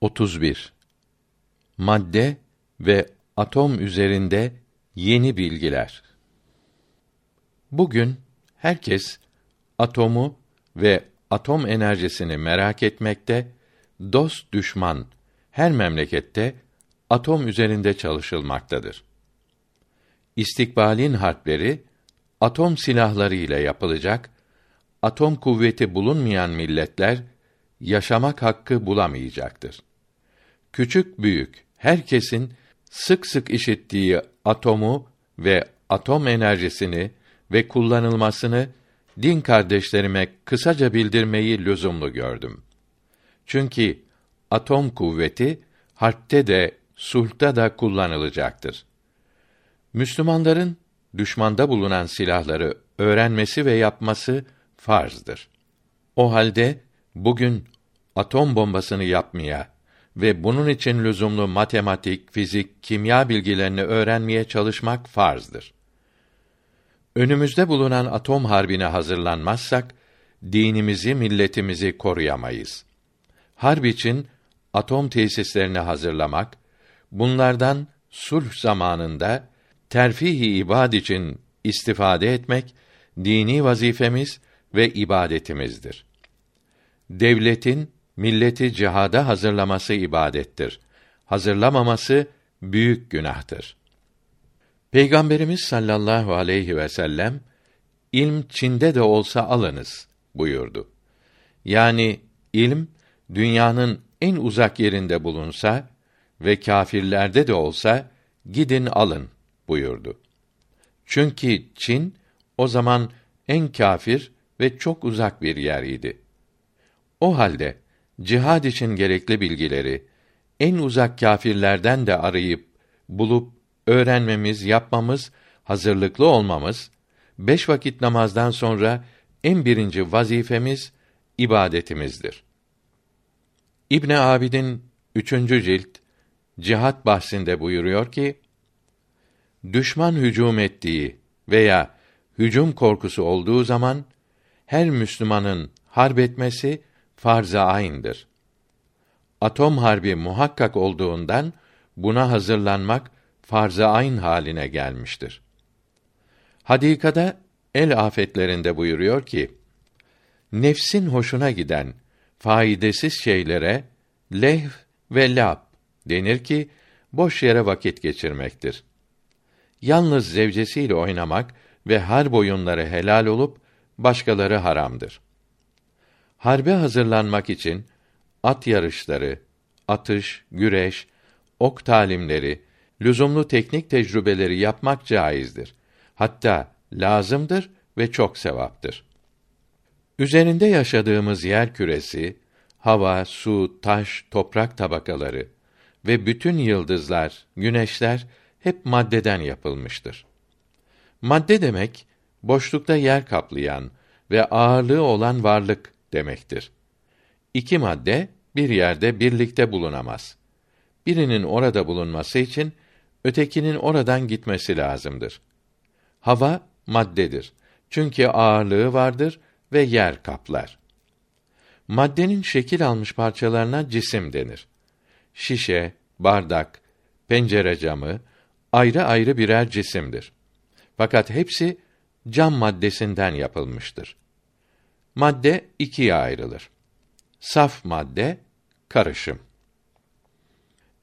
31 Madde ve atom üzerinde yeni bilgiler. Bugün herkes atomu ve atom enerjisini merak etmekte, dost düşman her memlekette atom üzerinde çalışılmaktadır. İstikbalin harpleri atom silahları ile yapılacak. Atom kuvveti bulunmayan milletler yaşamak hakkı bulamayacaktır. Küçük büyük herkesin sık sık işittiği atomu ve atom enerjisini ve kullanılmasını din kardeşlerime kısaca bildirmeyi lüzumlu gördüm. Çünkü atom kuvveti harpte de sulhta da kullanılacaktır. Müslümanların düşmanda bulunan silahları öğrenmesi ve yapması farzdır. O halde bugün atom bombasını yapmaya ve bunun için lüzumlu matematik, fizik, kimya bilgilerini öğrenmeye çalışmak farzdır. Önümüzde bulunan atom harbine hazırlanmazsak dinimizi, milletimizi koruyamayız. Harp için atom tesislerini hazırlamak, bunlardan sulh zamanında terfihi ibad için istifade etmek dini vazifemiz ve ibadetimizdir. Devletin milleti cihada hazırlaması ibadettir. Hazırlamaması büyük günahtır. Peygamberimiz sallallahu aleyhi ve sellem ilm Çin'de de olsa alınız buyurdu. Yani ilm dünyanın en uzak yerinde bulunsa ve kâfirlerde de olsa gidin alın buyurdu. Çünkü Çin o zaman en kâfir ve çok uzak bir yer idi. O halde cihad için gerekli bilgileri en uzak kâfirlerden de arayıp bulup öğrenmemiz, yapmamız, hazırlıklı olmamız beş vakit namazdan sonra en birinci vazifemiz ibadetimizdir. İbn Abidin üçüncü cilt cihat bahsinde buyuruyor ki düşman hücum ettiği veya hücum korkusu olduğu zaman her Müslümanın harp etmesi farz-ı ayn'dır. Atom harbi muhakkak olduğundan buna hazırlanmak farz-ı ayn haline gelmiştir. Hadikada el afetlerinde buyuruyor ki: Nefsin hoşuna giden faydasız şeylere lehv ve lab denir ki boş yere vakit geçirmektir. Yalnız zevcesiyle oynamak ve harp oyunları helal olup başkaları haramdır. Harbe hazırlanmak için at yarışları, atış, güreş, ok talimleri, lüzumlu teknik tecrübeleri yapmak caizdir. Hatta lazımdır ve çok sevaptır. Üzerinde yaşadığımız yer küresi, hava, su, taş, toprak tabakaları ve bütün yıldızlar, güneşler hep maddeden yapılmıştır. Madde demek boşlukta yer kaplayan ve ağırlığı olan varlık demektir. İki madde bir yerde birlikte bulunamaz. Birinin orada bulunması için ötekinin oradan gitmesi lazımdır. Hava maddedir. Çünkü ağırlığı vardır ve yer kaplar. Maddenin şekil almış parçalarına cisim denir. Şişe, bardak, pencere camı ayrı ayrı birer cisimdir. Fakat hepsi cam maddesinden yapılmıştır. Madde ikiye ayrılır. Saf madde, karışım.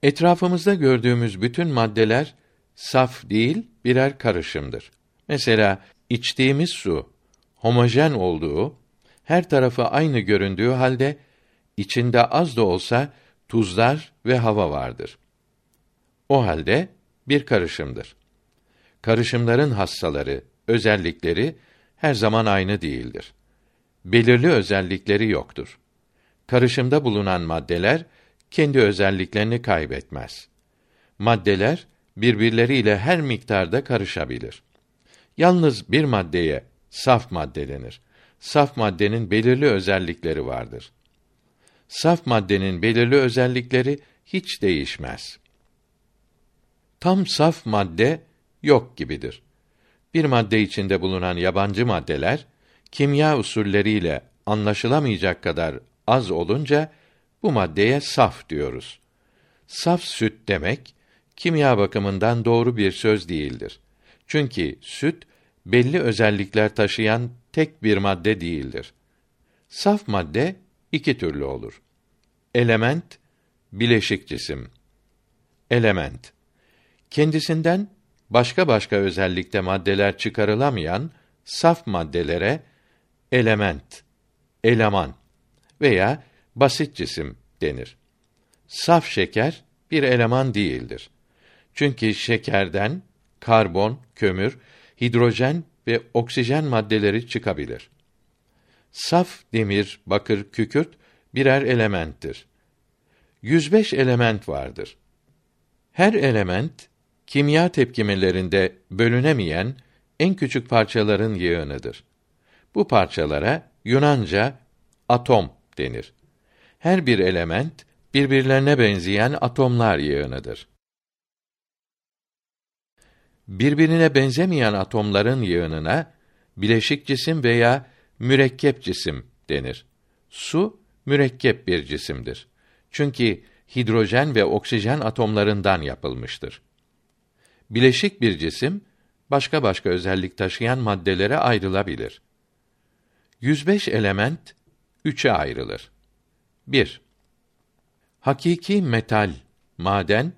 Etrafımızda gördüğümüz bütün maddeler saf değil, birer karışımdır. Mesela içtiğimiz su homojen olduğu, her tarafı aynı göründüğü halde içinde az da olsa tuzlar ve hava vardır. O halde bir karışımdır. Karışımların hassaları, özellikleri her zaman aynı değildir. Belirli özellikleri yoktur. Karışımda bulunan maddeler kendi özelliklerini kaybetmez. Maddeler birbirleriyle her miktarda karışabilir. Yalnız bir maddeye saf madde denir. Saf maddenin belirli özellikleri vardır. Saf maddenin belirli özellikleri hiç değişmez. Tam saf madde yok gibidir. Bir madde içinde bulunan yabancı maddeler kimya usulleriyle anlaşılamayacak kadar az olunca Bu maddeye saf diyoruz. Saf süt demek kimya bakımından doğru bir söz değildir. Çünkü süt belli özellikler taşıyan tek bir madde değildir. Saf madde iki türlü olur. Element, bileşik cisim. Element kendisinden başka başka özellikte maddeler çıkarılamayan saf maddelere element, eleman veya basit cisim denir. Saf şeker bir eleman değildir. Çünkü şekerden karbon, kömür, hidrojen ve oksijen maddeleri çıkabilir. Saf demir, bakır, kükürt birer elementtir. 105 element vardır. Her element kimya tepkimelerinde bölünemeyen en küçük parçaların yığınıdır. Bu parçalara Yunanca atom denir. Her bir element birbirlerine benzeyen atomlar yığınıdır. Birbirine benzemeyen atomların yığınına bileşik cisim veya mürekkep cisim denir. Su mürekkep bir cisimdir. Çünkü hidrojen ve oksijen atomlarından yapılmıştır. Bileşik bir cisim başka başka özellik taşıyan maddelere ayrılabilir. 105 element üçe ayrılır. 1. Hakiki metal, maden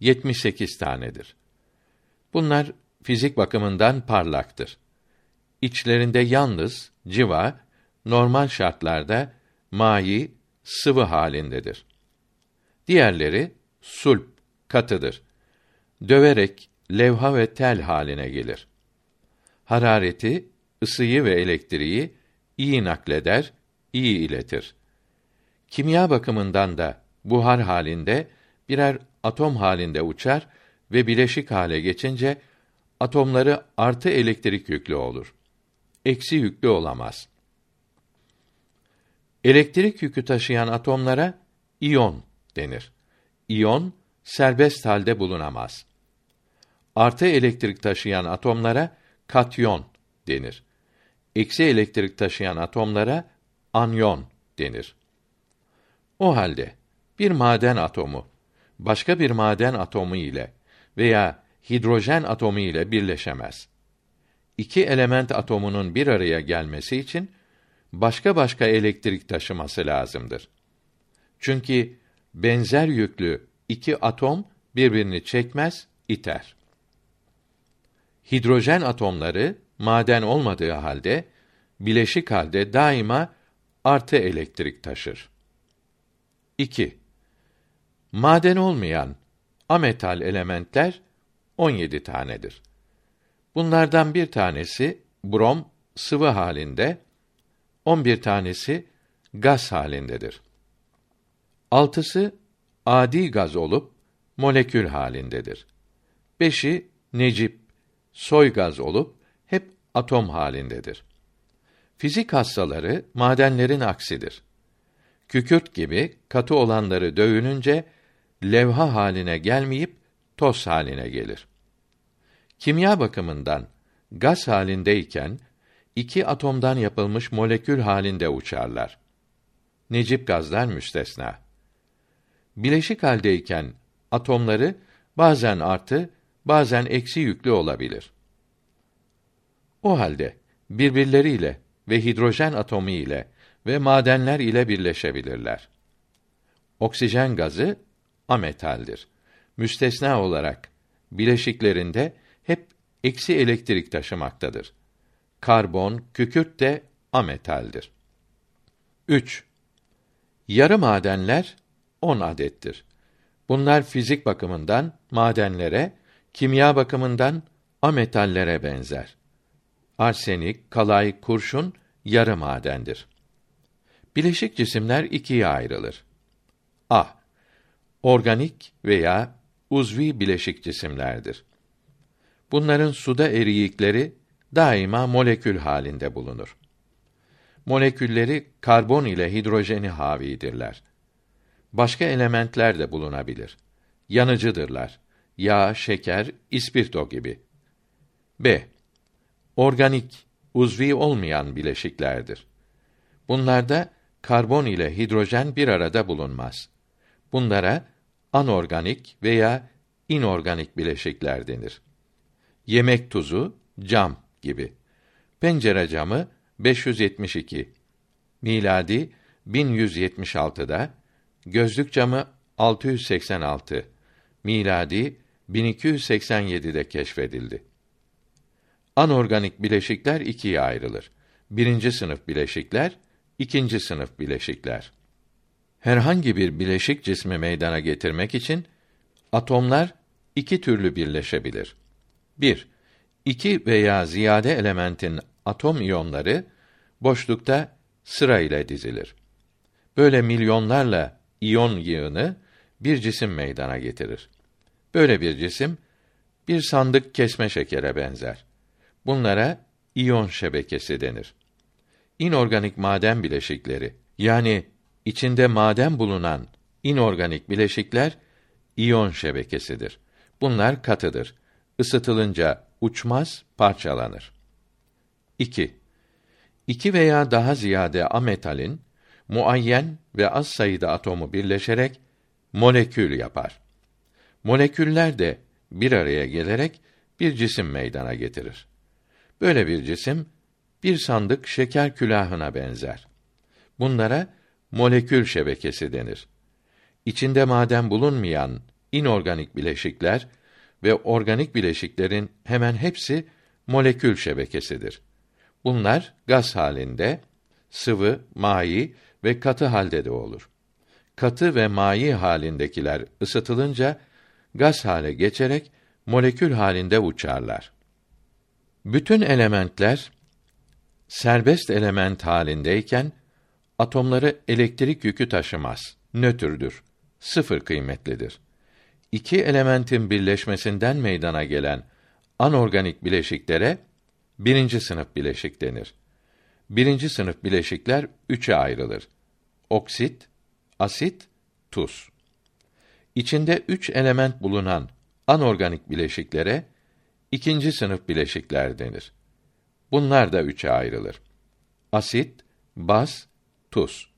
78 tanedir. Bunlar fizik bakımından parlaktır. İçlerinde yalnız civa normal şartlarda mayi sıvı halindedir. Diğerleri sulp katıdır. Döverek levha ve tel haline gelir. Harareti, ısıyı ve elektriği iyi nakleder, iyi iletir. Kimya bakımından da buhar halinde birer atom halinde uçar ve bileşik hale geçince atomları artı elektrik yüklü olur. Eksi yüklü olamaz. Elektrik yükü taşıyan atomlara iyon denir. İyon serbest halde bulunamaz. Artı elektrik taşıyan atomlara katyon denir. Eksi elektrik taşıyan atomlara anyon denir. O halde bir maden atomu başka bir maden atomu ile veya hidrojen atomu ile birleşemez. İki element atomunun bir araya gelmesi için başka başka elektrik taşıması lazımdır. Çünkü benzer yüklü iki atom birbirini çekmez, iter. Hidrojen atomları maden olmadığı halde bileşik halde daima artı elektrik taşır. 2. Maden olmayan ametal elementler 17 tanedir. Bunlardan bir tanesi brom sıvı halinde, 11 tanesi gaz halindedir. Altısı adi gaz olup molekül halindedir. Beşi necip, soy gaz olup atom halindedir. Fizik hastaları madenlerin aksidir. Kükürt gibi katı olanları dövününce levha haline gelmeyip toz haline gelir. Kimya bakımından gaz halindeyken iki atomdan yapılmış molekül halinde uçarlar. Necip gazlar müstesna. Bileşik haldeyken atomları bazen artı, bazen eksi yüklü olabilir. O halde birbirleriyle ve hidrojen atomu ile ve madenler ile birleşebilirler. Oksijen gazı ametaldir. Müstesna olarak bileşiklerinde hep eksi elektrik taşımaktadır. Karbon, kükürt de ametaldir. 3. Yarı madenler 10 adettir. Bunlar fizik bakımından madenlere, kimya bakımından ametallere benzer. Arsenik, kalay, kurşun yarı madendir. Bileşik cisimler ikiye ayrılır. A. Organik veya uzvi bileşik cisimlerdir. Bunların suda eriyikleri daima molekül halinde bulunur. Molekülleri karbon ile hidrojeni havidirler. Başka elementler de bulunabilir. Yanıcıdırlar. Yağ, şeker, ispirto gibi. B. Organik, uzvi olmayan bileşiklerdir. Bunlarda karbon ile hidrojen bir arada bulunmaz. Bunlara anorganik veya inorganik bileşikler denir. Yemek tuzu, cam gibi. Pencere camı 572 miladi 1176'da, gözlük camı 686 miladi 1287'de keşfedildi. Anorganik bileşikler ikiye ayrılır. Birinci sınıf bileşikler, ikinci sınıf bileşikler. Herhangi bir bileşik cismi meydana getirmek için atomlar iki türlü birleşebilir. 1. İki veya ziyade elementin atom iyonları boşlukta sıra ile dizilir. Böyle milyonlarla iyon yığını bir cisim meydana getirir. Böyle bir cisim bir sandık kesme şekere benzer. Bunlara iyon şebekesi denir. İnorganik maden bileşikleri yani içinde maden bulunan inorganik bileşikler iyon şebekesidir. Bunlar katıdır. Isıtılınca uçmaz, parçalanır. 2. İki veya daha ziyade ametalin muayyen ve az sayıda atomu birleşerek molekül yapar. Moleküller de bir araya gelerek bir cisim meydana getirir. Böyle bir cisim bir sandık şeker külahına benzer. Bunlara molekül şebekesi denir. İçinde maden bulunmayan inorganik bileşikler ve organik bileşiklerin hemen hepsi molekül şebekesidir. Bunlar gaz halinde, sıvı, mayi ve katı halde de olur. Katı ve mayi halindekiler ısıtılınca gaz hale geçerek molekül halinde uçarlar. Bütün elementler serbest element halindeyken atomları elektrik yükü taşımaz. Nötrdür. Sıfır kıymetlidir. İki elementin birleşmesinden meydana gelen anorganik bileşiklere birinci sınıf bileşik denir. Birinci sınıf bileşikler üçe ayrılır. Oksit, asit, tuz. İçinde üç element bulunan anorganik bileşiklere ikinci sınıf bileşikler denir. Bunlar da üçe ayrılır. Asit, baz, tuz.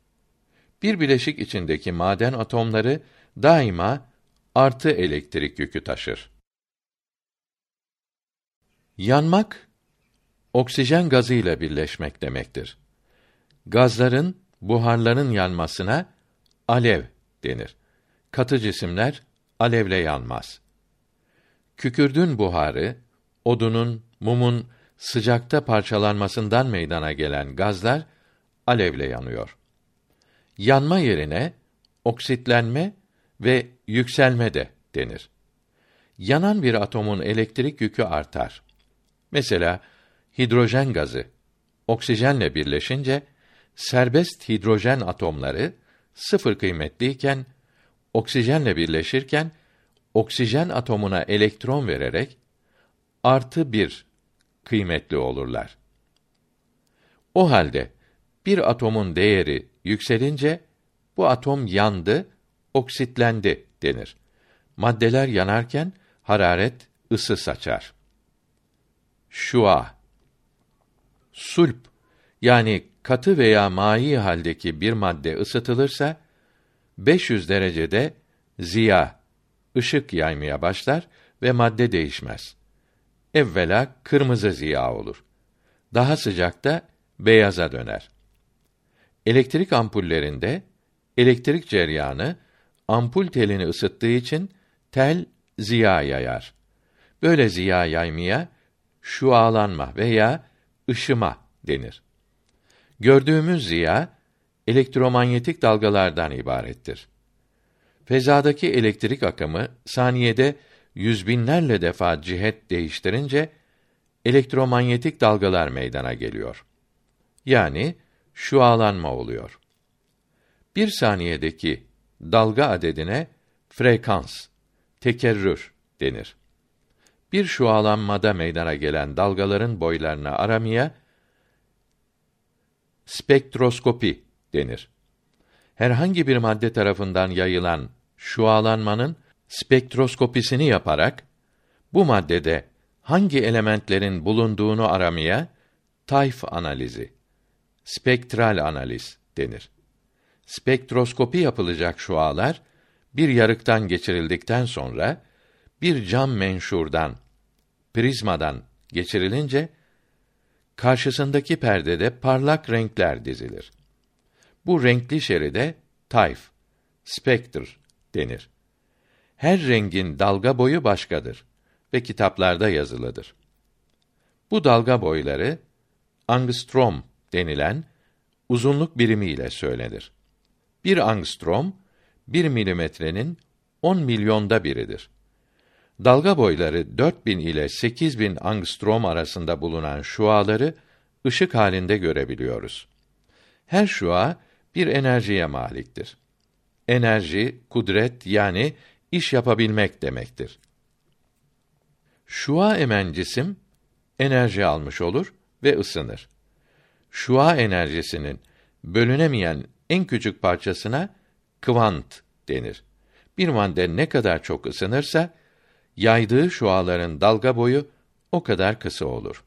Bir bileşik içindeki maden atomları daima artı elektrik yükü taşır. Yanmak oksijen gazıyla birleşmek demektir. Gazların, buharların yanmasına alev denir. Katı cisimler alevle yanmaz. Kükürdün buharı, odunun, mumun sıcakta parçalanmasından meydana gelen gazlar alevle yanıyor. Yanma yerine oksitlenme ve yükselme de denir. Yanan bir atomun elektrik yükü artar. Mesela hidrojen gazı oksijenle birleşince serbest hidrojen atomları sıfır kıymetliyken oksijenle birleşirken oksijen atomuna elektron vererek artı bir kıymetli olurlar. O halde bir atomun değeri yükselince bu atom yandı, oksitlendi denir. Maddeler yanarken hararet ısı saçar. Şua sulp yani katı veya mai haldeki bir madde ısıtılırsa 500 derecede ziya ışık yaymaya başlar ve madde değişmez. Evvela kırmızı ziya olur. Daha sıcakta beyaza döner. Elektrik ampullerinde elektrik cereyanı ampul telini ısıttığı için tel ziya yayar. Böyle ziya yaymaya şualanma veya ışıma denir. Gördüğümüz ziya elektromanyetik dalgalardan ibarettir. Fezadaki elektrik akımı saniyede yüz binlerle defa cihet değiştirince elektromanyetik dalgalar meydana geliyor. Yani şualanma oluyor. Bir saniyedeki dalga adedine frekans, tekerrür denir. Bir şualanmada meydana gelen dalgaların boylarını aramaya spektroskopi denir. Herhangi bir madde tarafından yayılan şualanmanın spektroskopisini yaparak bu maddede hangi elementlerin bulunduğunu aramaya tayf analizi, spektral analiz denir. spektroskopi yapılacak şualar bir yarıktan geçirildikten sonra bir cam menşurdan prizmadan geçirilince karşısındaki perdede parlak renkler dizilir. Bu renkli şeride tayf, spektr denir. Her rengin dalga boyu başkadır ve kitaplarda yazılıdır. Bu dalga boyları angstrom denilen uzunluk birimi ile söylenir. Bir angstrom, bir milimetrenin 10 milyonda biridir. Dalga boyları 4000 ile 8000 angstrom arasında bulunan şuaları ışık halinde görebiliyoruz. Her şua bir enerjiye maliktir. Enerji, kudret yani iş yapabilmek demektir. Şua emen cisim enerji almış olur ve ısınır. Şua enerjisinin bölünemeyen en küçük parçasına kvant denir. Bir madde ne kadar çok ısınırsa yaydığı şuaların dalga boyu o kadar kısa olur.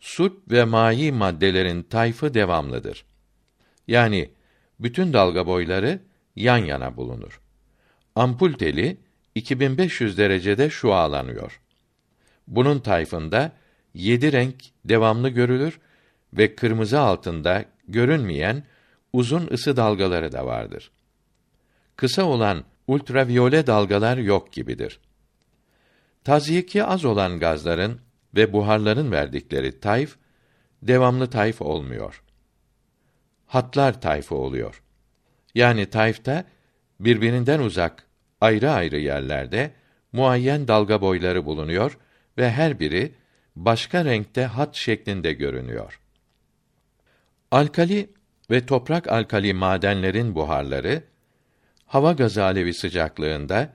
Sut ve mayi maddelerin tayfı devamlıdır. Yani bütün dalga boyları yan yana bulunur. Ampul teli 2500 derecede şualanıyor. Bunun tayfında yedi renk devamlı görülür ve kırmızı altında görünmeyen uzun ısı dalgaları da vardır. Kısa olan ultraviyole dalgalar yok gibidir. Tazyiki az olan gazların ve buharların verdikleri tayf devamlı tayf olmuyor. Hatlar tayfı oluyor. Yani tayfta birbirinden uzak ayrı ayrı yerlerde muayyen dalga boyları bulunuyor ve her biri başka renkte hat şeklinde görünüyor. Alkali ve toprak alkali madenlerin buharları hava gazı alevi sıcaklığında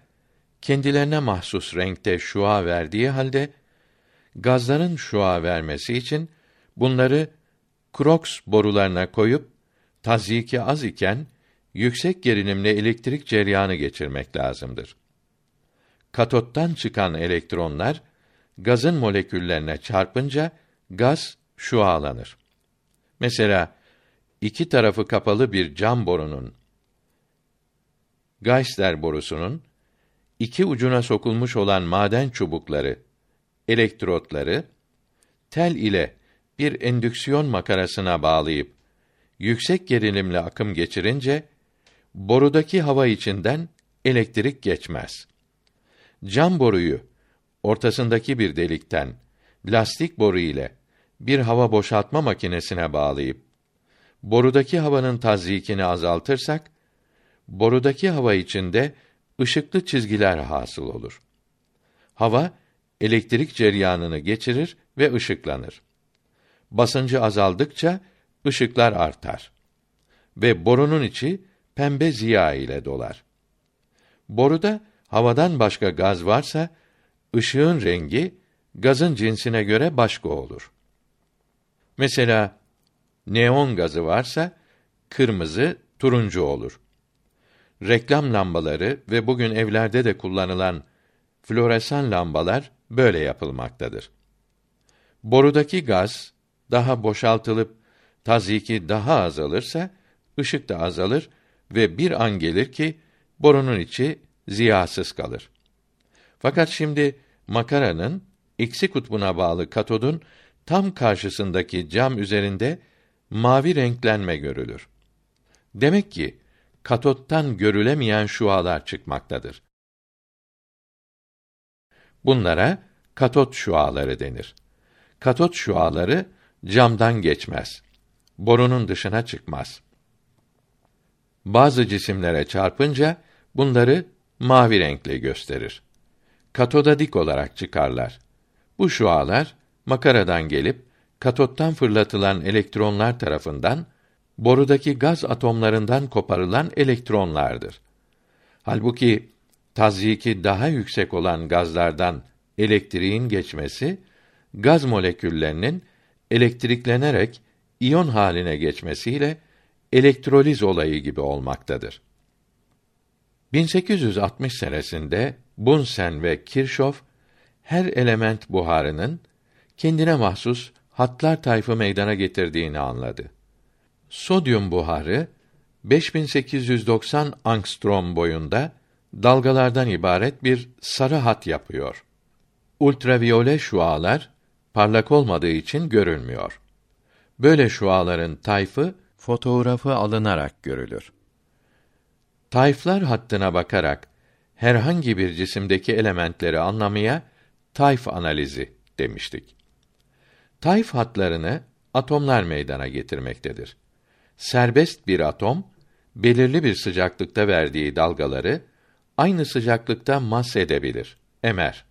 kendilerine mahsus renkte şua verdiği halde gazların şua vermesi için bunları Kroks borularına koyup tazyiki az iken yüksek gerilimli elektrik cereyanı geçirmek lazımdır. Katottan çıkan elektronlar gazın moleküllerine çarpınca gaz şualanır. Mesela iki tarafı kapalı bir cam borunun Geisler borusunun iki ucuna sokulmuş olan maden çubukları, elektrotları tel ile bir endüksiyon makarasına bağlayıp yüksek gerilimli akım geçirince borudaki hava içinden elektrik geçmez. Cam boruyu ortasındaki bir delikten lastik boru ile bir hava boşaltma makinesine bağlayıp borudaki havanın tazyikini azaltırsak borudaki hava içinde ışıklı çizgiler hasıl olur. Hava elektrik cereyanını geçirir ve ışıklanır. Basıncı azaldıkça ışıklar artar ve borunun içi pembe ziya ile dolar. Boruda havadan başka gaz varsa ışığın rengi gazın cinsine göre başka olur. Mesela neon gazı varsa kırmızı, turuncu olur. Reklam lambaları ve bugün evlerde de kullanılan floresan lambalar böyle yapılmaktadır. Borudaki gaz daha boşaltılıp tazyiki daha azalırsa ışık da azalır ve bir an gelir ki borunun içi ziyasız kalır. Fakat şimdi makaranın eksi kutbuna bağlı katodun tam karşısındaki cam üzerinde mavi renklenme görülür. Demek ki katottan görülemeyen şualar çıkmaktadır. Bunlara katot şuaları denir. Katot şuaları camdan geçmez. Borunun dışına çıkmaz. Bazı cisimlere çarpınca bunları mavi renkle gösterir. Katoda dik olarak çıkarlar. Bu şualar makaradan gelip katottan fırlatılan elektronlar tarafından borudaki gaz atomlarından koparılan elektronlardır. Halbuki tazyiki daha yüksek olan gazlardan elektriğin geçmesi gaz moleküllerinin elektriklenerek iyon haline geçmesiyle elektroliz olayı gibi olmaktadır. 1860 senesinde Bunsen ve Kirchhoff her element buharının kendine mahsus hatlar tayfı meydana getirdiğini anladı. Sodyum buharı 5890 angstrom boyunda dalgalardan ibaret bir sarı hat yapıyor. Ultraviyole şualar parlak olmadığı için görülmüyor. Böyle şuaların tayfı fotoğrafı alınarak görülür. Tayflar hattına bakarak herhangi bir cisimdeki elementleri anlamaya tayf analizi demiştik. Tayf hatlarını atomlar meydana getirmektedir. Serbest bir atom belirli bir sıcaklıkta verdiği dalgaları aynı sıcaklıkta mas edebilir, emer.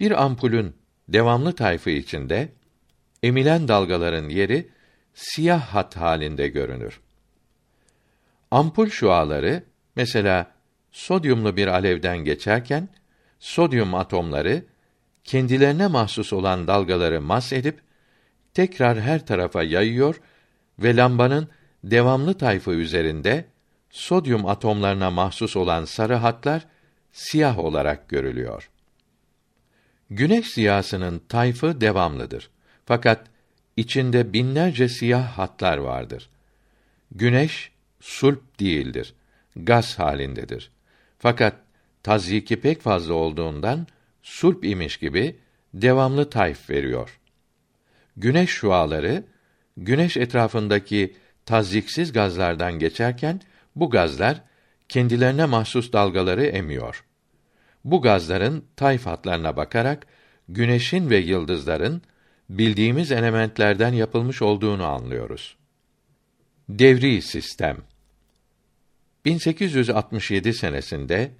Bir ampulün devamlı tayfı içinde emilen dalgaların yeri siyah hat halinde görünür. Ampul şuaları mesela sodyumlu bir alevden geçerken sodyum atomları kendilerine mahsus olan dalgaları mas edip tekrar her tarafa yayıyor ve lambanın devamlı tayfı üzerinde sodyum atomlarına mahsus olan sarı hatlar siyah olarak görülüyor. Güneş ziyasının tayfı devamlıdır. Fakat içinde binlerce siyah hatlar vardır. Güneş sulp değildir. Gaz halindedir. Fakat tazyiki pek fazla olduğundan sulp imiş gibi devamlı tayf veriyor. Güneş şuaları güneş etrafındaki tazyiksiz gazlardan geçerken bu gazlar kendilerine mahsus dalgaları emiyor. Bu gazların tayf hatlarına bakarak güneşin ve yıldızların bildiğimiz elementlerden yapılmış olduğunu anlıyoruz. Devri sistem 1867 senesinde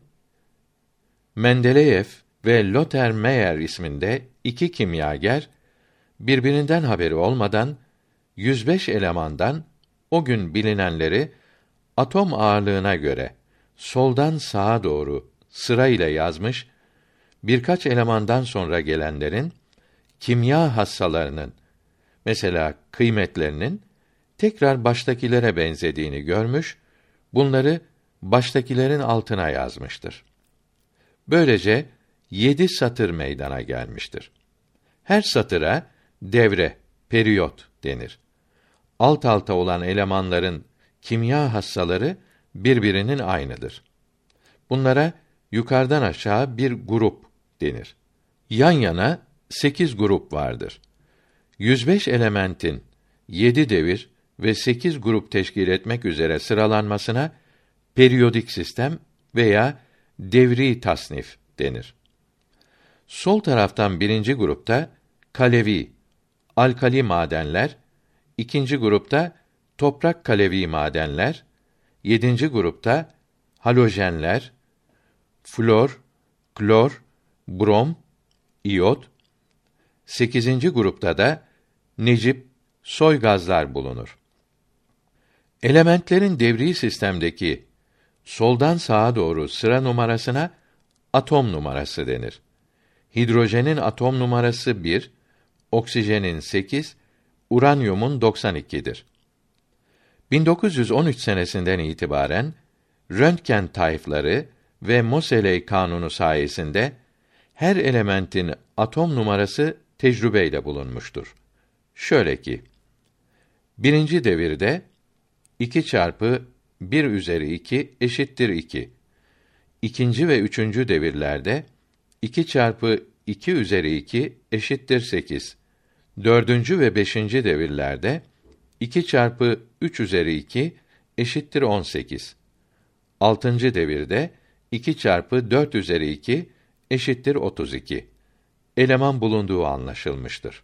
Mendeleev ve Lothar Meyer isminde iki kimyager birbirinden haberi olmadan 105 elemandan o gün bilinenleri atom ağırlığına göre soldan sağa doğru sırayla yazmış, birkaç elemandan sonra gelenlerin kimya hassalarının mesela kıymetlerinin tekrar baştakilere benzediğini görmüş, bunları baştakilerin altına yazmıştır. Böylece yedi satır meydana gelmiştir. Her satıra devre, periyot denir. Alt alta olan elemanların kimya hassaları birbirinin aynıdır. Bunlara yukarıdan aşağı bir grup denir. Yan yana sekiz grup vardır. 105 elementin yedi devir ve sekiz grup teşkil etmek üzere sıralanmasına periyodik sistem veya devri tasnif denir. Sol taraftan birinci grupta kalevi, alkali madenler, ikinci grupta toprak kalevi madenler, yedinci grupta halojenler, flor, klor, brom, iyot, sekizinci grupta da necip, soy gazlar bulunur. Elementlerin devri sistemdeki soldan sağa doğru sıra numarasına atom numarası denir. Hidrojenin atom numarası 1, oksijenin 8, uranyumun 92'dir. 1913 senesinden itibaren röntgen tayfları ve Moseley kanunu sayesinde her elementin atom numarası tecrübeyle bulunmuştur. Şöyle ki, birinci devirde 2 çarpı 1 üzeri 2 eşittir 2. İkinci ve üçüncü devirlerde 2 çarpı 2 üzeri 2 eşittir 8. Dördüncü ve beşinci devirlerde 2 çarpı 3 üzeri 2 eşittir 18. Altıncı devirde 2 çarpı 4 üzeri 2 eşittir 32. Eleman bulunduğu anlaşılmıştır.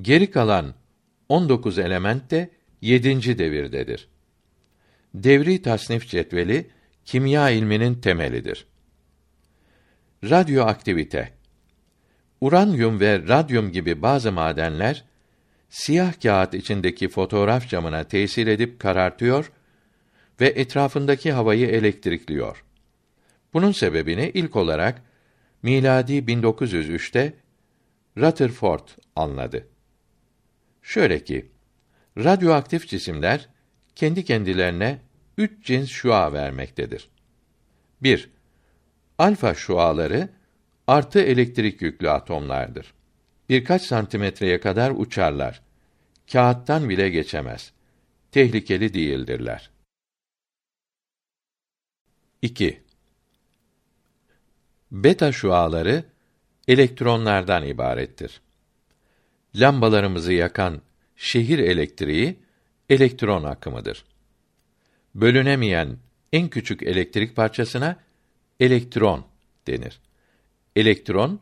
Geri kalan 19 element de 7. devirdedir. Devri tasnif cetveli kimya ilminin temelidir. Radyoaktivite Uranyum ve radyum gibi bazı madenler siyah kağıt içindeki fotoğraf camına tesir edip karartıyor ve etrafındaki havayı elektrikliyor. Bunun sebebini ilk olarak miladi 1903'te Rutherford anladı. Şöyle ki, radyoaktif cisimler kendi kendilerine üç cins şua vermektedir. 1. Alfa şuaları artı elektrik yüklü atomlardır. Birkaç santimetreye kadar uçarlar. Kağıttan bile geçemez. tehlikeli değildirler. 2. Beta şuaları elektronlardan ibarettir. Lambalarımızı yakan şehir elektriği elektron akımıdır. Bölünemeyen en küçük elektrik parçasına elektron denir. Elektron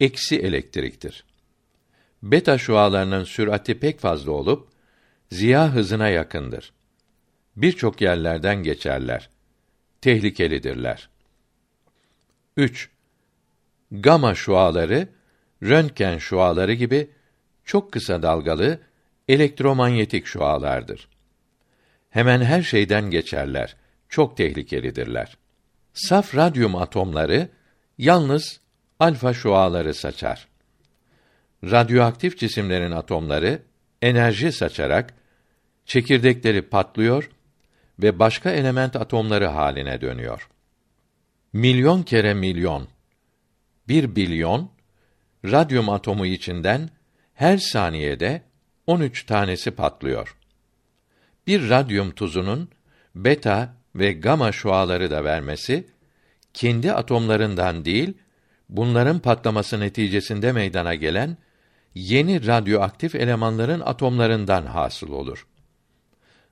eksi elektriktir. Beta şualarının sürati pek fazla olup ziya hızına yakındır. Birçok yerlerden geçerler. Tehlikelidirler. 3. Gama şuaları röntgen şuaları gibi çok kısa dalgalı elektromanyetik şualardır. Hemen her şeyden geçerler. Çok tehlikelidirler. Saf radyum atomları yalnız alfa şuaları saçar. Radyoaktif cisimlerin atomları enerji saçarak çekirdekleri patlıyor ve başka element atomları haline dönüyor. Milyon kere milyon, bir bilyon, radyum atomu içinden her saniyede 13 tanesi patlıyor. Bir radyum tuzunun beta ve gama şuaları da vermesi kendi atomlarından değil, bunların patlaması neticesinde meydana gelen yeni radyoaktif elemanların atomlarından hasıl olur.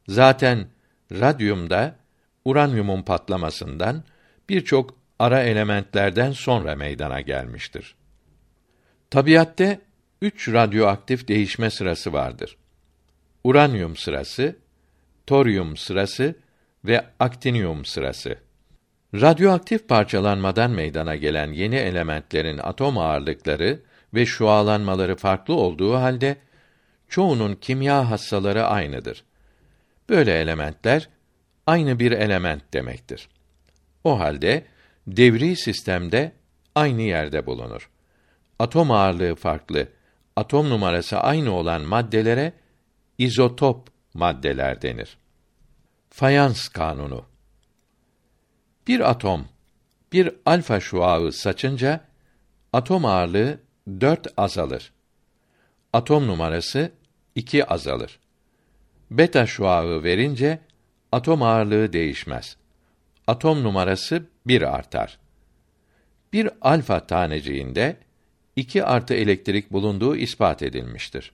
Zaten radyumda uranyumun patlamasından birçok ara elementlerden sonra meydana gelmiştir. Tabiatte üç radyoaktif değişme sırası vardır. Uranyum sırası, toryum sırası ve aktinium sırası. Radyoaktif parçalanmadan meydana gelen yeni elementlerin atom ağırlıkları ve şualanmaları farklı olduğu halde çoğunun kimya hassaları aynıdır. Böyle elementler aynı bir element demektir. O halde devri sistemde aynı yerde bulunur. Atom ağırlığı farklı, atom numarası aynı olan maddelere izotop maddeler denir. Fayans kanunu Bir atom bir alfa şuağı saçınca atom ağırlığı 4 azalır. Atom numarası 2 azalır. Beta şuağı verince atom ağırlığı değişmez. Atom numarası 1 artar. Bir alfa taneciğinde 2 artı elektrik bulunduğu ispat edilmiştir.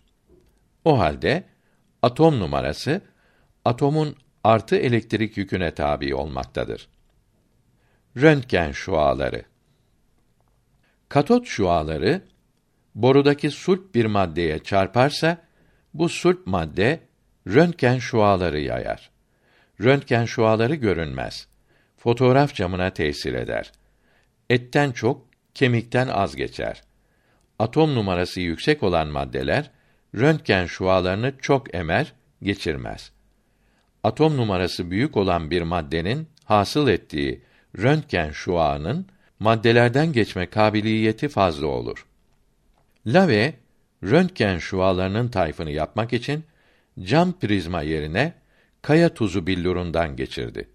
O halde atom numarası atomun artı elektrik yüküne tabi olmaktadır. Röntgen şuaları Katot şuaları borudaki sulp bir maddeye çarparsa bu sulp madde röntgen şuaları yayar. Röntgen şuaları görünmez. Fotoğraf camına tesir eder. Etten çok, kemikten az geçer. Atom numarası yüksek olan maddeler röntgen şualarını çok emer, geçirmez. Atom numarası büyük olan bir maddenin hasıl ettiği röntgen şuağının maddelerden geçme kabiliyeti fazla olur. Lave röntgen şualarının tayfını yapmak için cam prizma yerine kaya tuzu billurundan geçirdi.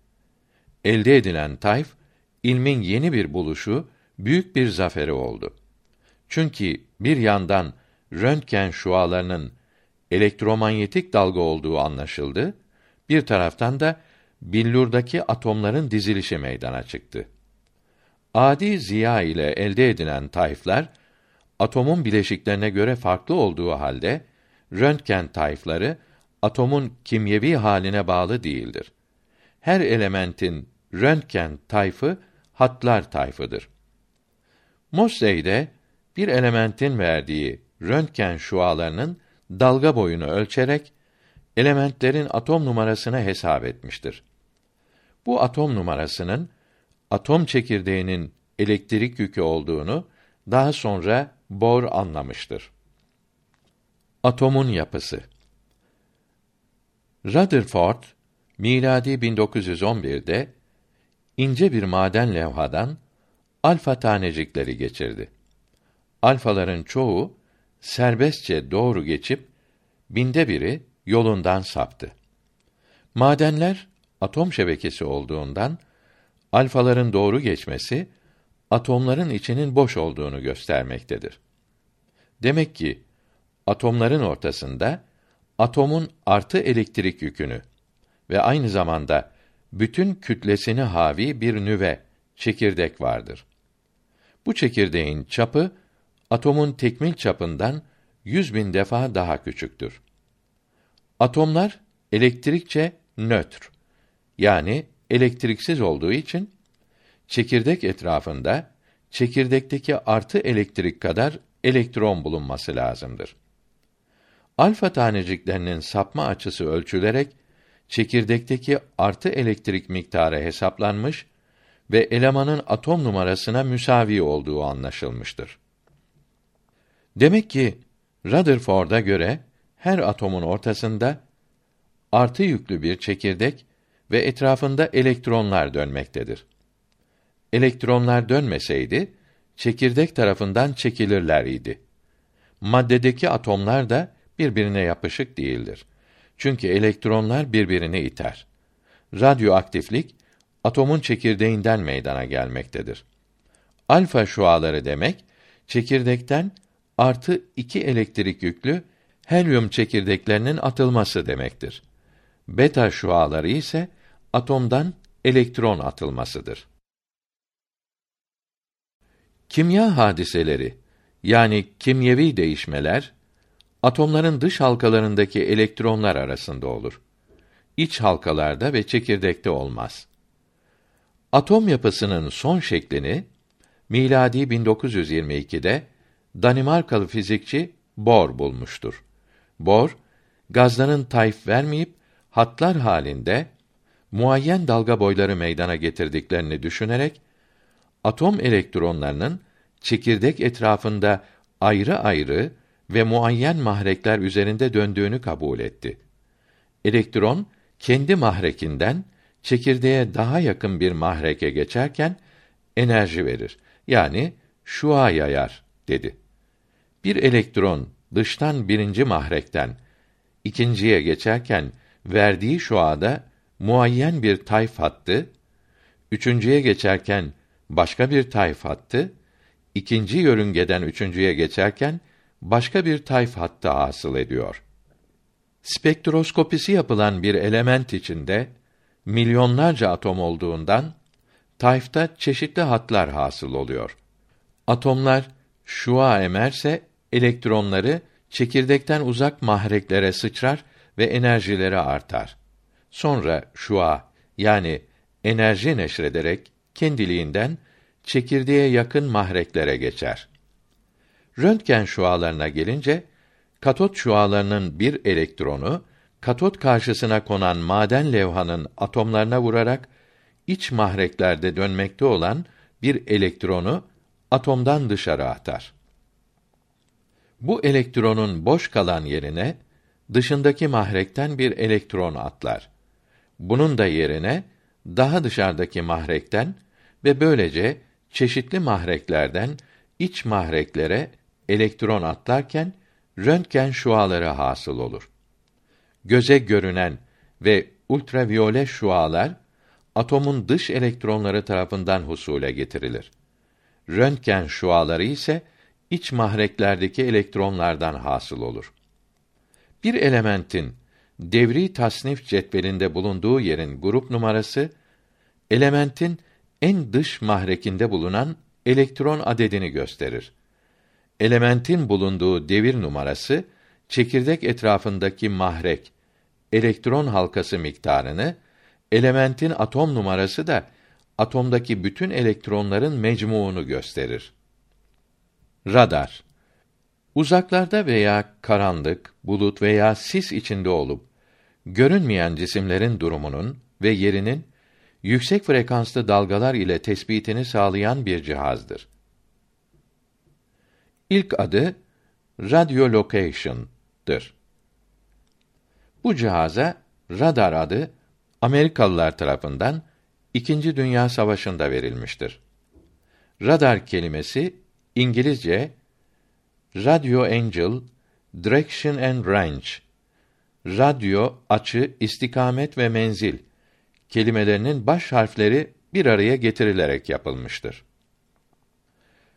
Elde edilen tayf ilmin yeni bir buluşu, büyük bir zaferi oldu. Çünkü bir yandan röntgen şualarının elektromanyetik dalga olduğu anlaşıldı, bir taraftan da billurdaki atomların dizilişi meydana çıktı. Adi ziya ile elde edilen tayflar atomun bileşiklerine göre farklı olduğu halde röntgen tayfları atomun kimyevi haline bağlı değildir. Her elementin röntgen tayfı hatlar tayfıdır. Mosley'de bir elementin verdiği röntgen şualarının dalga boyunu ölçerek elementlerin atom numarasını hesap etmiştir. Bu atom numarasının atom çekirdeğinin elektrik yükü olduğunu daha sonra Bohr anlamıştır. Atomun yapısı Rutherford miladi 1911'de ince bir maden levhadan alfa tanecikleri geçirdi. Alfaların çoğu serbestçe doğru geçip binde biri yolundan saptı. Madenler atom şebekesi olduğundan alfaların doğru geçmesi atomların içinin boş olduğunu göstermektedir. Demek ki atomların ortasında atomun artı elektrik yükünü ve aynı zamanda bütün kütlesini havi bir nüve, çekirdek vardır. Bu çekirdeğin çapı atomun tekmil çapından yüz bin defa daha küçüktür. Atomlar elektrikçe nötr yani elektriksiz olduğu için çekirdek etrafında çekirdekteki artı elektrik kadar elektron bulunması lazımdır. Alfa taneciklerinin sapma açısı ölçülerek çekirdekteki artı elektrik miktarı hesaplanmış ve elemanın atom numarasına müsavi olduğu anlaşılmıştır. Demek ki Rutherford'a göre her atomun ortasında artı yüklü bir çekirdek ve etrafında elektronlar dönmektedir. Elektronlar dönmeseydi çekirdek tarafından çekilirler idi. Maddedeki atomlar da birbirine yapışık değildir. Çünkü elektronlar birbirini iter. Radyoaktiflik atomun çekirdeğinden meydana gelmektedir. Alfa şuaları demek çekirdekten artı iki elektrik yüklü helyum çekirdeklerinin atılması demektir. Beta şuaları ise atomdan elektron atılmasıdır. Kimya hadiseleri yani kimyevi değişmeler atomların dış halkalarındaki elektronlar arasında olur. İç halkalarda ve çekirdekte olmaz. Atom yapısının son şeklini miladi 1922'de Danimarkalı fizikçi Bohr bulmuştur. Bohr gazların tayf vermeyip hatlar halinde muayyen dalga boyları meydana getirdiklerini düşünerek atom elektronlarının çekirdek etrafında ayrı ayrı ve muayyen mahrekler üzerinde döndüğünü kabul etti. Elektron kendi mahrekinden çekirdeğe daha yakın bir mahreke geçerken enerji verir. Yani şua yayar dedi. Bir elektron dıştan birinci mahrekten ikinciye geçerken verdiği şuada muayyen bir tayf hattı, üçüncüye geçerken başka bir tayf hattı, ikinci yörüngeden üçüncüye geçerken başka bir tayf hattı hasıl ediyor. Spektroskopisi yapılan bir element içinde milyonlarca atom olduğundan tayfta çeşitli hatlar hasıl oluyor. Atomlar şua emerse elektronları çekirdekten uzak mahreklere sıçrar ve enerjileri artar. Sonra şua yani enerji neşrederek kendiliğinden çekirdeğe yakın mahreklere geçer. Röntgen şualarına gelince katot şualarının bir elektronu katot karşısına konan maden levhanın atomlarına vurarak iç mahreklerde dönmekte olan bir elektronu atomdan dışarı atar. Bu elektronun boş kalan yerine dışındaki mahrekten bir elektron atlar. Bunun da yerine daha dışarıdaki mahrekten ve böylece çeşitli mahreklerden iç mahreklere elektron atlarken röntgen şuaları hasıl olur. Göze görünen ve ultraviyole şualar atomun dış elektronları tarafından husule getirilir. Röntgen şuaları ise iç mahreklerdeki elektronlardan hasıl olur. Bir elementin devri tasnif cetvelinde bulunduğu yerin grup numarası elementin en dış mahrekinde bulunan elektron adedini gösterir. Elementin bulunduğu devir numarası çekirdek etrafındaki mahrek elektron halkası miktarını, elementin atom numarası da atomdaki bütün elektronların mecmuunu gösterir. Radar Uzaklarda veya karanlık, bulut veya sis içinde olup görünmeyen cisimlerin durumunun ve yerinin yüksek frekanslı dalgalar ile tespitini sağlayan bir cihazdır. İlk adı radiolocation'dır. Bu cihaza radar adı Amerikalılar tarafından İkinci Dünya Savaşı'nda verilmiştir. Radar kelimesi İngilizce Radio Angel Direction and Range Radyo, açı, istikamet ve menzil kelimelerinin baş harfleri bir araya getirilerek yapılmıştır.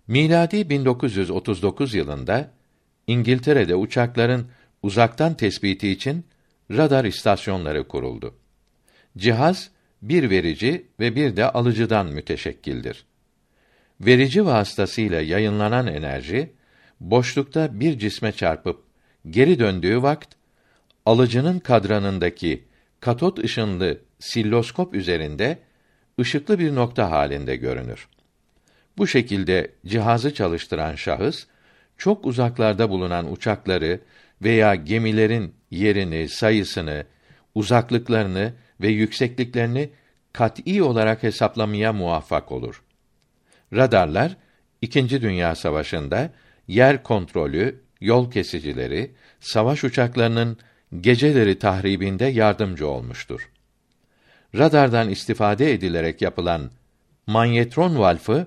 Miladi 1939 yılında İngiltere'de uçakların uzaktan tespiti için radar istasyonları kuruldu. Cihaz bir verici ve bir de alıcıdan müteşekkildir. Verici vasıtasıyla yayınlanan enerji boşlukta bir cisme çarpıp geri döndüğü vakt alıcının kadranındaki katot ışınlı silloskop üzerinde ışıklı bir nokta halinde görünür. Bu şekilde cihazı çalıştıran şahıs çok uzaklarda bulunan uçakları veya gemilerin yerini, sayısını, uzaklıklarını ve yüksekliklerini kat'î olarak hesaplamaya muvaffak olur. Radarlar İkinci Dünya Savaşı'nda yer kontrolü, yol kesicileri, savaş uçaklarının geceleri tahribinde yardımcı olmuştur. Radardan istifade edilerek yapılan manyetron valfı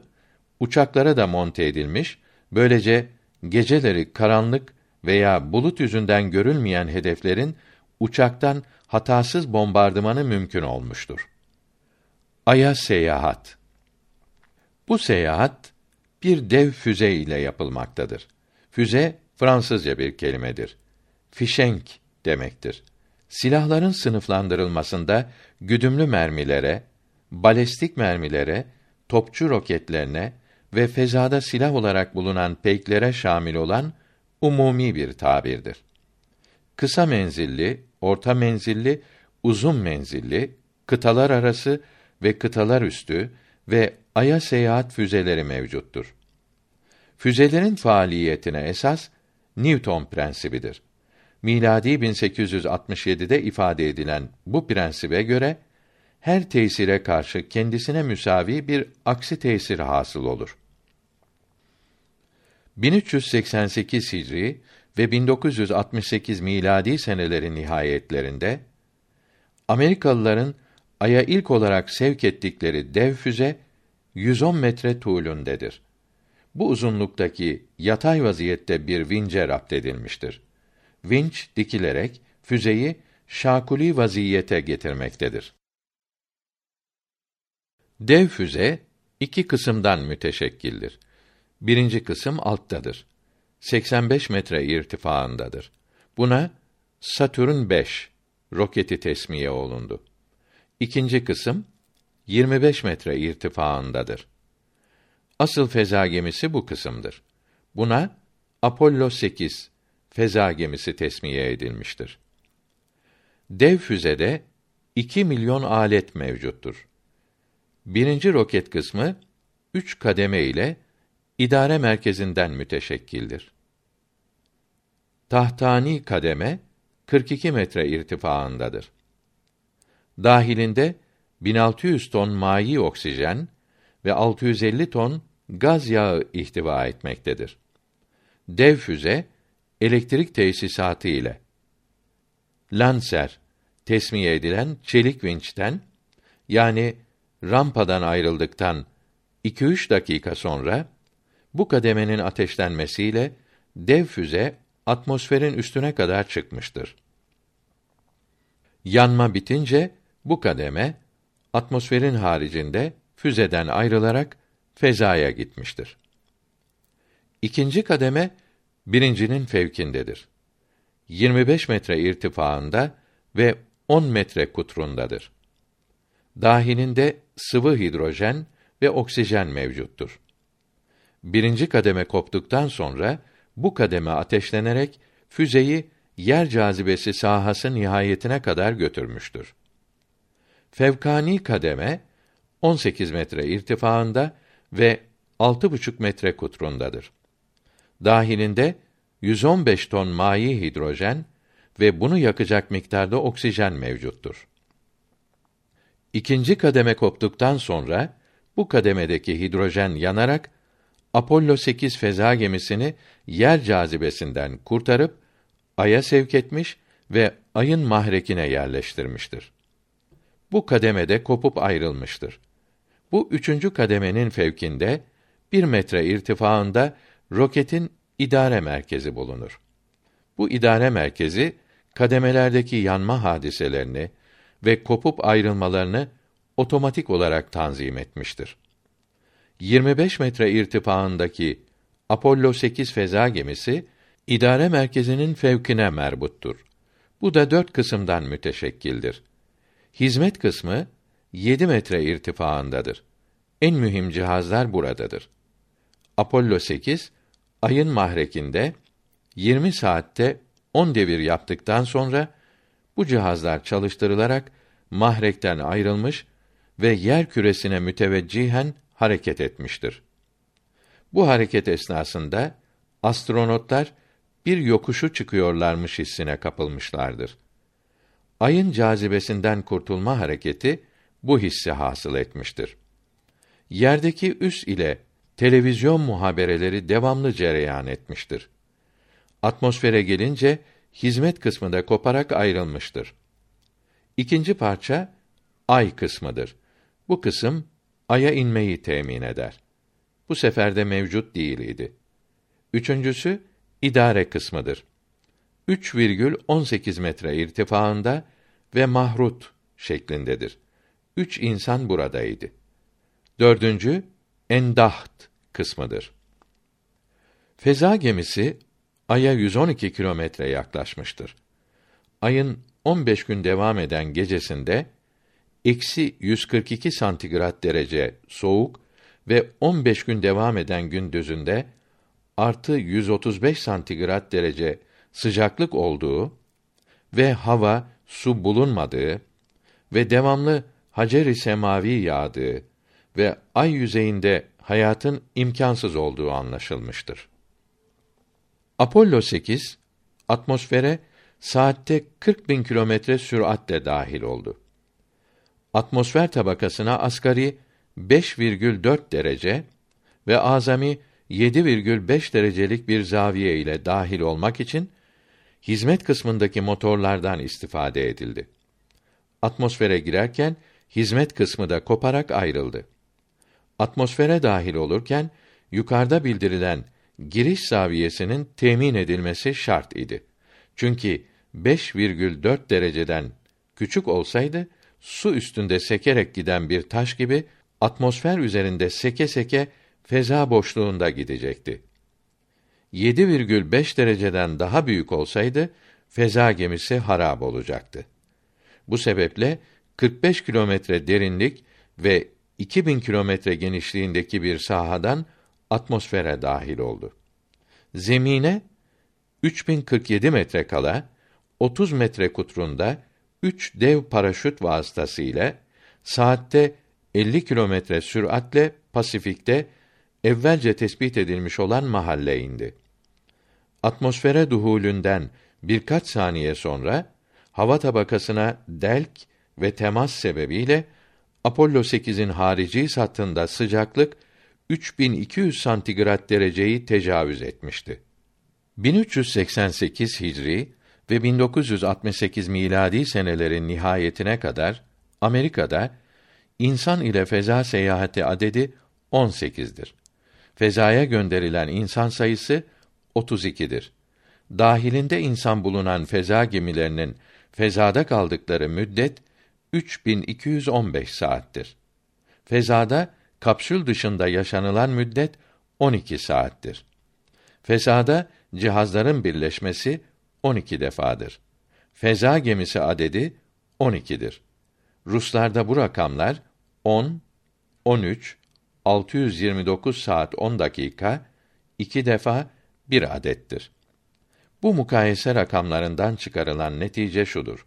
uçaklara da monte edilmiş, böylece geceleri karanlık veya bulut yüzünden görülmeyen hedeflerin uçaktan hatasız bombardımanı mümkün olmuştur. Aya seyahat. Bu seyahat bir dev füze ile yapılmaktadır. Füze Fransızca bir kelimedir. Fişenk demektir. Silahların sınıflandırılmasında güdümlü mermilere, balestik mermilere, topçu roketlerine ve fezada silah olarak bulunan peyklere şamil olan umumi bir tabirdir. Kısa menzilli, orta menzilli, uzun menzilli, kıtalar arası ve kıtalar üstü ve aya seyahat füzeleri mevcuttur. Füzelerin faaliyetine esas Newton prensibidir. Miladi 1867'de ifade edilen bu prensibe göre her tesire karşı kendisine müsavi bir aksi tesir hasıl olur. 1388 Hicri ve 1968 miladi senelerin nihayetlerinde Amerikalıların aya ilk olarak sevk ettikleri dev füze 110 metre tuğlundedir. Bu uzunluktaki yatay vaziyette bir vince rapt edilmiştir. Vinç dikilerek füzeyi şakuli vaziyete getirmektedir. Dev füze iki kısımdan müteşekkildir. Birinci kısım alttadır. 85 metre irtifaındadır. Buna Satürn 5 roketi tesmiye olundu. İkinci kısım 25 metre irtifaındadır. Asıl feza gemisi bu kısımdır. Buna Apollo 8 feza gemisi tesmiye edilmiştir. Dev füzede 2 milyon alet mevcuttur. Birinci roket kısmı üç kademe ile idare merkezinden müteşekkildir. Tahtani kademe 42 metre irtifaındadır. Dahilinde 1600 ton mayi oksijen ve 650 ton gaz yağı ihtiva etmektedir. Dev füze elektrik tesisatı ile Lancer tesmiye edilen çelik vinçten yani rampadan ayrıldıktan 2-3 dakika sonra bu kademenin ateşlenmesiyle dev füze atmosferin üstüne kadar çıkmıştır. Yanma bitince bu kademe atmosferin haricinde füzeden ayrılarak fezaya gitmiştir. İkinci kademe birincinin fevkindedir. 25 metre irtifaında ve 10 metre kutrundadır. Dahilinde sıvı hidrojen ve oksijen mevcuttur. Birinci kademe koptuktan sonra bu kademe ateşlenerek füzeyi yer cazibesi sahası nihayetine kadar götürmüştür. Fevkani kademe 18 metre irtifaında ve 6,5 metre kutrundadır. Dahilinde 115 ton mayi hidrojen ve bunu yakacak miktarda oksijen mevcuttur. İkinci kademe koptuktan sonra bu kademedeki hidrojen yanarak Apollo 8 feza gemisini yer cazibesinden kurtarıp aya sevk etmiş ve ayın mahrekine yerleştirmiştir. Bu kademede kopup ayrılmıştır. Bu üçüncü kademenin fevkinde bir metre irtifaında roketin idare merkezi bulunur. Bu idare merkezi kademelerdeki yanma hadiselerini ve kopup ayrılmalarını otomatik olarak tanzim etmiştir. 25 metre irtifaındaki Apollo 8 feza gemisi idare merkezinin fevkine merbuttur. Bu da dört kısımdan müteşekkildir. Hizmet kısmı 7 metre irtifaındadır. En mühim cihazlar buradadır. Apollo 8 ayın mahrekinde 20 saatte 10 devir yaptıktan sonra bu cihazlar çalıştırılarak mahrekten ayrılmış ve yer küresine müteveccihen hareket etmiştir. Bu hareket esnasında astronotlar bir yokuşu çıkıyorlarmış hissine kapılmışlardır. Ayın cazibesinden kurtulma hareketi bu hissi hasıl etmiştir. Yerdeki üs ile televizyon muhabereleri devamlı cereyan etmiştir. Atmosfere gelince hizmet kısmı da koparak ayrılmıştır. İkinci parça ay kısmıdır. Bu kısım aya inmeyi temin eder. Bu seferde mevcut değil idi. Üçüncüsü idare kısmıdır. 3,18 metre irtifaında ve mahrut şeklindedir. Üç insan buradaydı. Dördüncü, endaht kısmıdır. Feza gemisi Ay'a 112 kilometre yaklaşmıştır. Ayın 15 gün devam eden gecesinde eksi 142 santigrat derece soğuk ve 15 gün devam eden gündüzünde artı 135 santigrat derece sıcaklık olduğu ve hava, su bulunmadığı ve devamlı hacer-i semavi yağdığı ve ay yüzeyinde hayatın imkansız olduğu anlaşılmıştır. Apollo 8 atmosfere saatte 40 bin kilometre süratle dahil oldu. Atmosfer tabakasına asgari 5,4 derece ve azami 7,5 derecelik bir zaviye ile dahil olmak için hizmet kısmındaki motorlardan istifade edildi. Atmosfere girerken hizmet kısmı da koparak ayrıldı. Atmosfere dahil olurken yukarıda bildirilen giriş zaviyesinin temin edilmesi şart idi. Çünkü 5,4 dereceden küçük olsaydı su üstünde sekerek giden bir taş gibi atmosfer üzerinde seke seke feza boşluğunda gidecekti. 7,5 dereceden daha büyük olsaydı feza gemisi harap olacaktı. Bu sebeple 45 kilometre derinlik ve 2000 kilometre genişliğindeki bir sahadan atmosfere dahil oldu. Zemine 3047 metre kala 30 metre kutrunda 3 dev paraşüt vasıtasıyla saatte 50 kilometre süratle Pasifik'te evvelce tespit edilmiş olan mahalle indi. Atmosfere duhulünden birkaç saniye sonra hava tabakasına delk ve temas sebebiyle Apollo 8'in harici sattığında sıcaklık 3200 santigrat dereceyi tecavüz etmişti. 1388 Hicri ve 1968 miladi senelerin nihayetine kadar Amerika'da insan ile feza seyahati adedi 18'dir. Fezaya gönderilen insan sayısı 32'dir. Dahilinde insan bulunan feza gemilerinin fezada kaldıkları müddet 3215 saattir. Fezada kapsül dışında yaşanılan müddet 12 saattir. Fezada cihazların birleşmesi 12 defadır. Feza gemisi adedi 12'dir. Ruslarda bu rakamlar 10, 13, 629 saat 10 dakika, iki defa bir adettir. Bu mukayese rakamlarından çıkarılan netice şudur.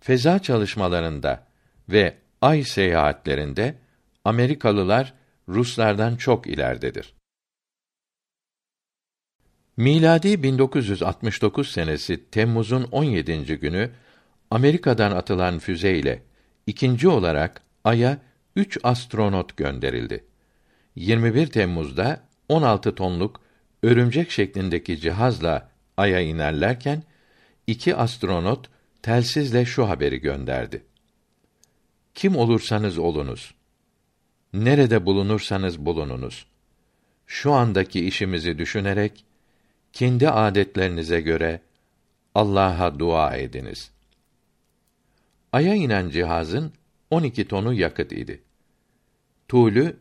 Feza çalışmalarında ve ay seyahatlerinde Amerikalılar Ruslardan çok ileridedir. Miladi 1969 senesi Temmuz'un 17. günü Amerika'dan atılan füze ile ikinci olarak aya 3 astronot gönderildi. 21 Temmuz'da 16 tonluk örümcek şeklindeki cihazla aya inerlerken iki astronot telsizle şu haberi gönderdi. Kim olursanız olunuz. Nerede bulunursanız bulununuz. Şu andaki işimizi düşünerek kendi adetlerinize göre Allah'a dua ediniz. Aya inen cihazın 12 tonu yakıt idi. Tuğlü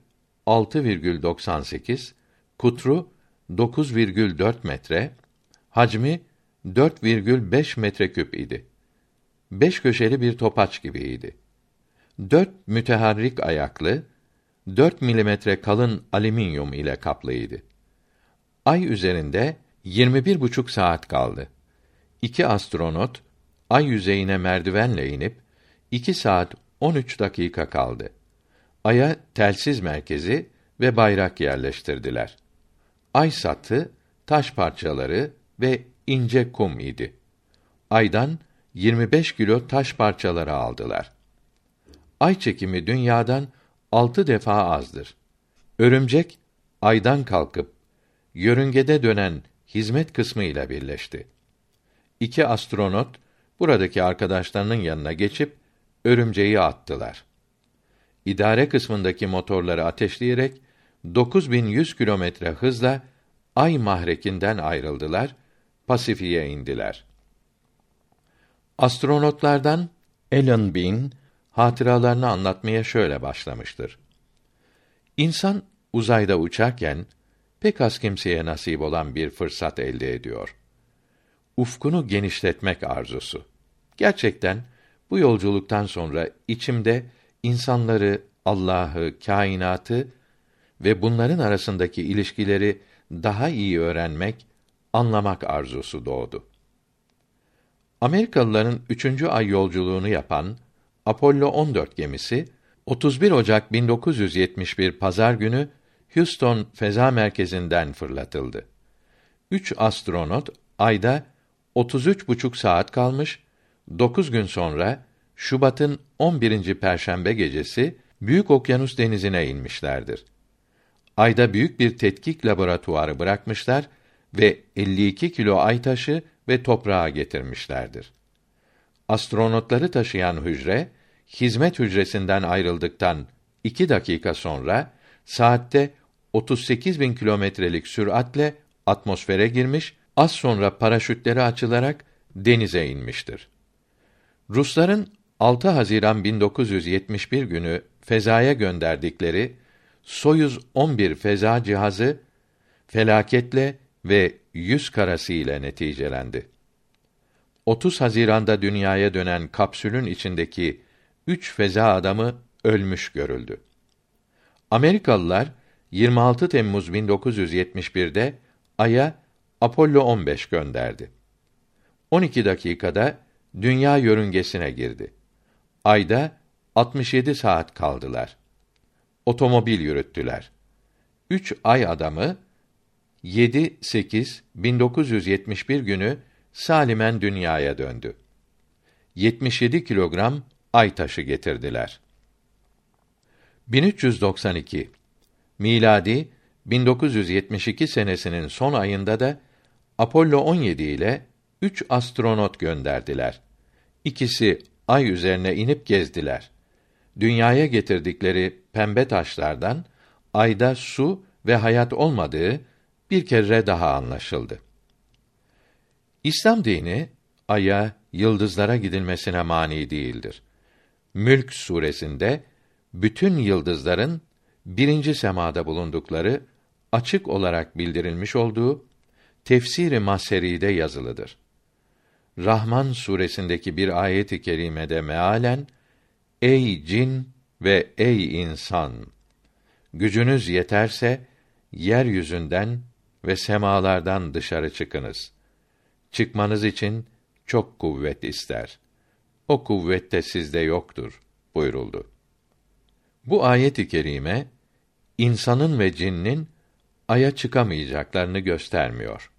6,98, kutru 9,4 metre, Hacmi 4,5 metreküp idi. Beş köşeli bir topaç gibiydi. Dört müteharrik ayaklı, 4 milimetre kalın alüminyum ile kaplıydı. Ay üzerinde 21 buçuk saat kaldı. İki astronot ay yüzeyine merdivenle inip 2 saat 13 dakika kaldı. Ay'a telsiz merkezi ve bayrak yerleştirdiler. Ay satı, taş parçaları ve ince kum idi. Aydan 25 kilo taş parçaları aldılar. Ay çekimi dünyadan altı defa azdır. Örümcek aydan kalkıp yörüngede dönen hizmet kısmı ile birleşti. İki astronot buradaki arkadaşlarının yanına geçip örümceği attılar. İdare kısmındaki motorları ateşleyerek 9100 kilometre hızla ay mahrekinden ayrıldılar, Pasifik'e indiler. Astronotlardan Alan Bean hatıralarını anlatmaya şöyle başlamıştır. İnsan uzayda uçarken pek az kimseye nasip olan bir fırsat elde ediyor. Ufkunu genişletmek arzusu. Gerçekten bu yolculuktan sonra içimde insanları, Allah'ı, kainatı ve bunların arasındaki ilişkileri daha iyi öğrenmek, anlamak arzusu doğdu. Amerikalıların üçüncü ay yolculuğunu yapan Apollo 14 gemisi 31 Ocak 1971 pazar günü Houston Feza Merkezi'nden fırlatıldı. Üç astronot ayda 33 buçuk saat kalmış, 9 gün sonra Şubat'ın 11. perşembe gecesi Büyük Okyanus denizine inmişlerdir. Ayda büyük bir tetkik laboratuvarı bırakmışlar ve 52 kilo ay taşı ve toprağa getirmişlerdir. Astronotları taşıyan hücre hizmet hücresinden ayrıldıktan iki dakika sonra saatte 38 bin kilometrelik süratle atmosfere girmiş, az sonra paraşütleri açılarak denize inmiştir. Rusların 6 Haziran 1971 günü fezaya gönderdikleri Soyuz 11 feza cihazı felaketle ve yüz karası ile neticelendi. 30 Haziran'da dünyaya dönen kapsülün içindeki üç feza adamı ölmüş görüldü. Amerikalılar 26 Temmuz 1971'de Ay'a Apollo 15 gönderdi. 12 dakikada dünya yörüngesine girdi. Ayda 67 saat kaldılar. Otomobil yürüttüler. Üç ay adamı 7 8 1971 günü salimen dünyaya döndü. 77 kilogram ay taşı getirdiler. 1392 miladi 1972 senesinin son ayında da Apollo 17 ile üç astronot gönderdiler. İkisi ay üzerine inip gezdiler. Dünyaya getirdikleri pembe taşlardan ayda su ve hayat olmadığı bir kere daha anlaşıldı. İslam dini aya, yıldızlara gidilmesine mani değildir. Mülk suresinde bütün yıldızların birinci semada bulundukları açık olarak bildirilmiş olduğu tefsiri Maseri'de yazılıdır. Rahman suresindeki bir ayet-i kerimede mealen Ey cin ve ey insan gücünüz yeterse yeryüzünden ve semalardan dışarı çıkınız. Çıkmanız için çok kuvvet ister. O kuvvet de sizde yoktur buyuruldu. Bu ayet-i kerime insanın ve cinnin aya çıkamayacaklarını göstermiyor.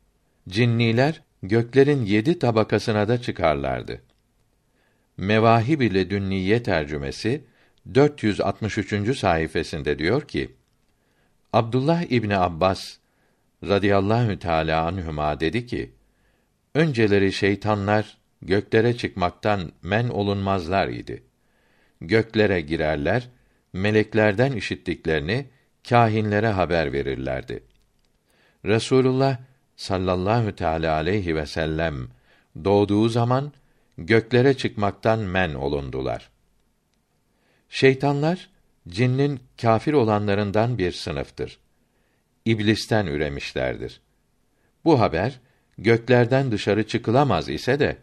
Cinniler göklerin yedi tabakasına da çıkarlardı. Mevahib ile Dünniye tercümesi 463. sayfasında diyor ki: Abdullah İbni Abbas radıyallahu teala anhuma dedi ki: Önceleri şeytanlar göklere çıkmaktan men olunmazlar idi. Göklere girerler, meleklerden işittiklerini kâhinlere haber verirlerdi. Resulullah sallallahu teala aleyhi ve sellem doğduğu zaman göklere çıkmaktan men olundular. Şeytanlar cinnin kafir olanlarından bir sınıftır. İblisten üremişlerdir. Bu haber göklerden dışarı çıkılamaz ise de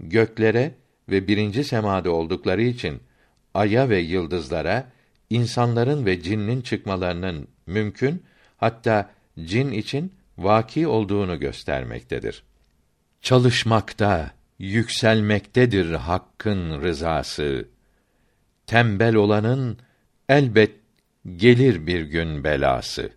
göklere ve birinci semada oldukları için aya ve yıldızlara insanların ve cinnin çıkmalarının mümkün hatta cin için vaki olduğunu göstermektedir. Çalışmakta, yükselmektedir hakkın rızası. Tembel olanın elbet gelir bir gün belası.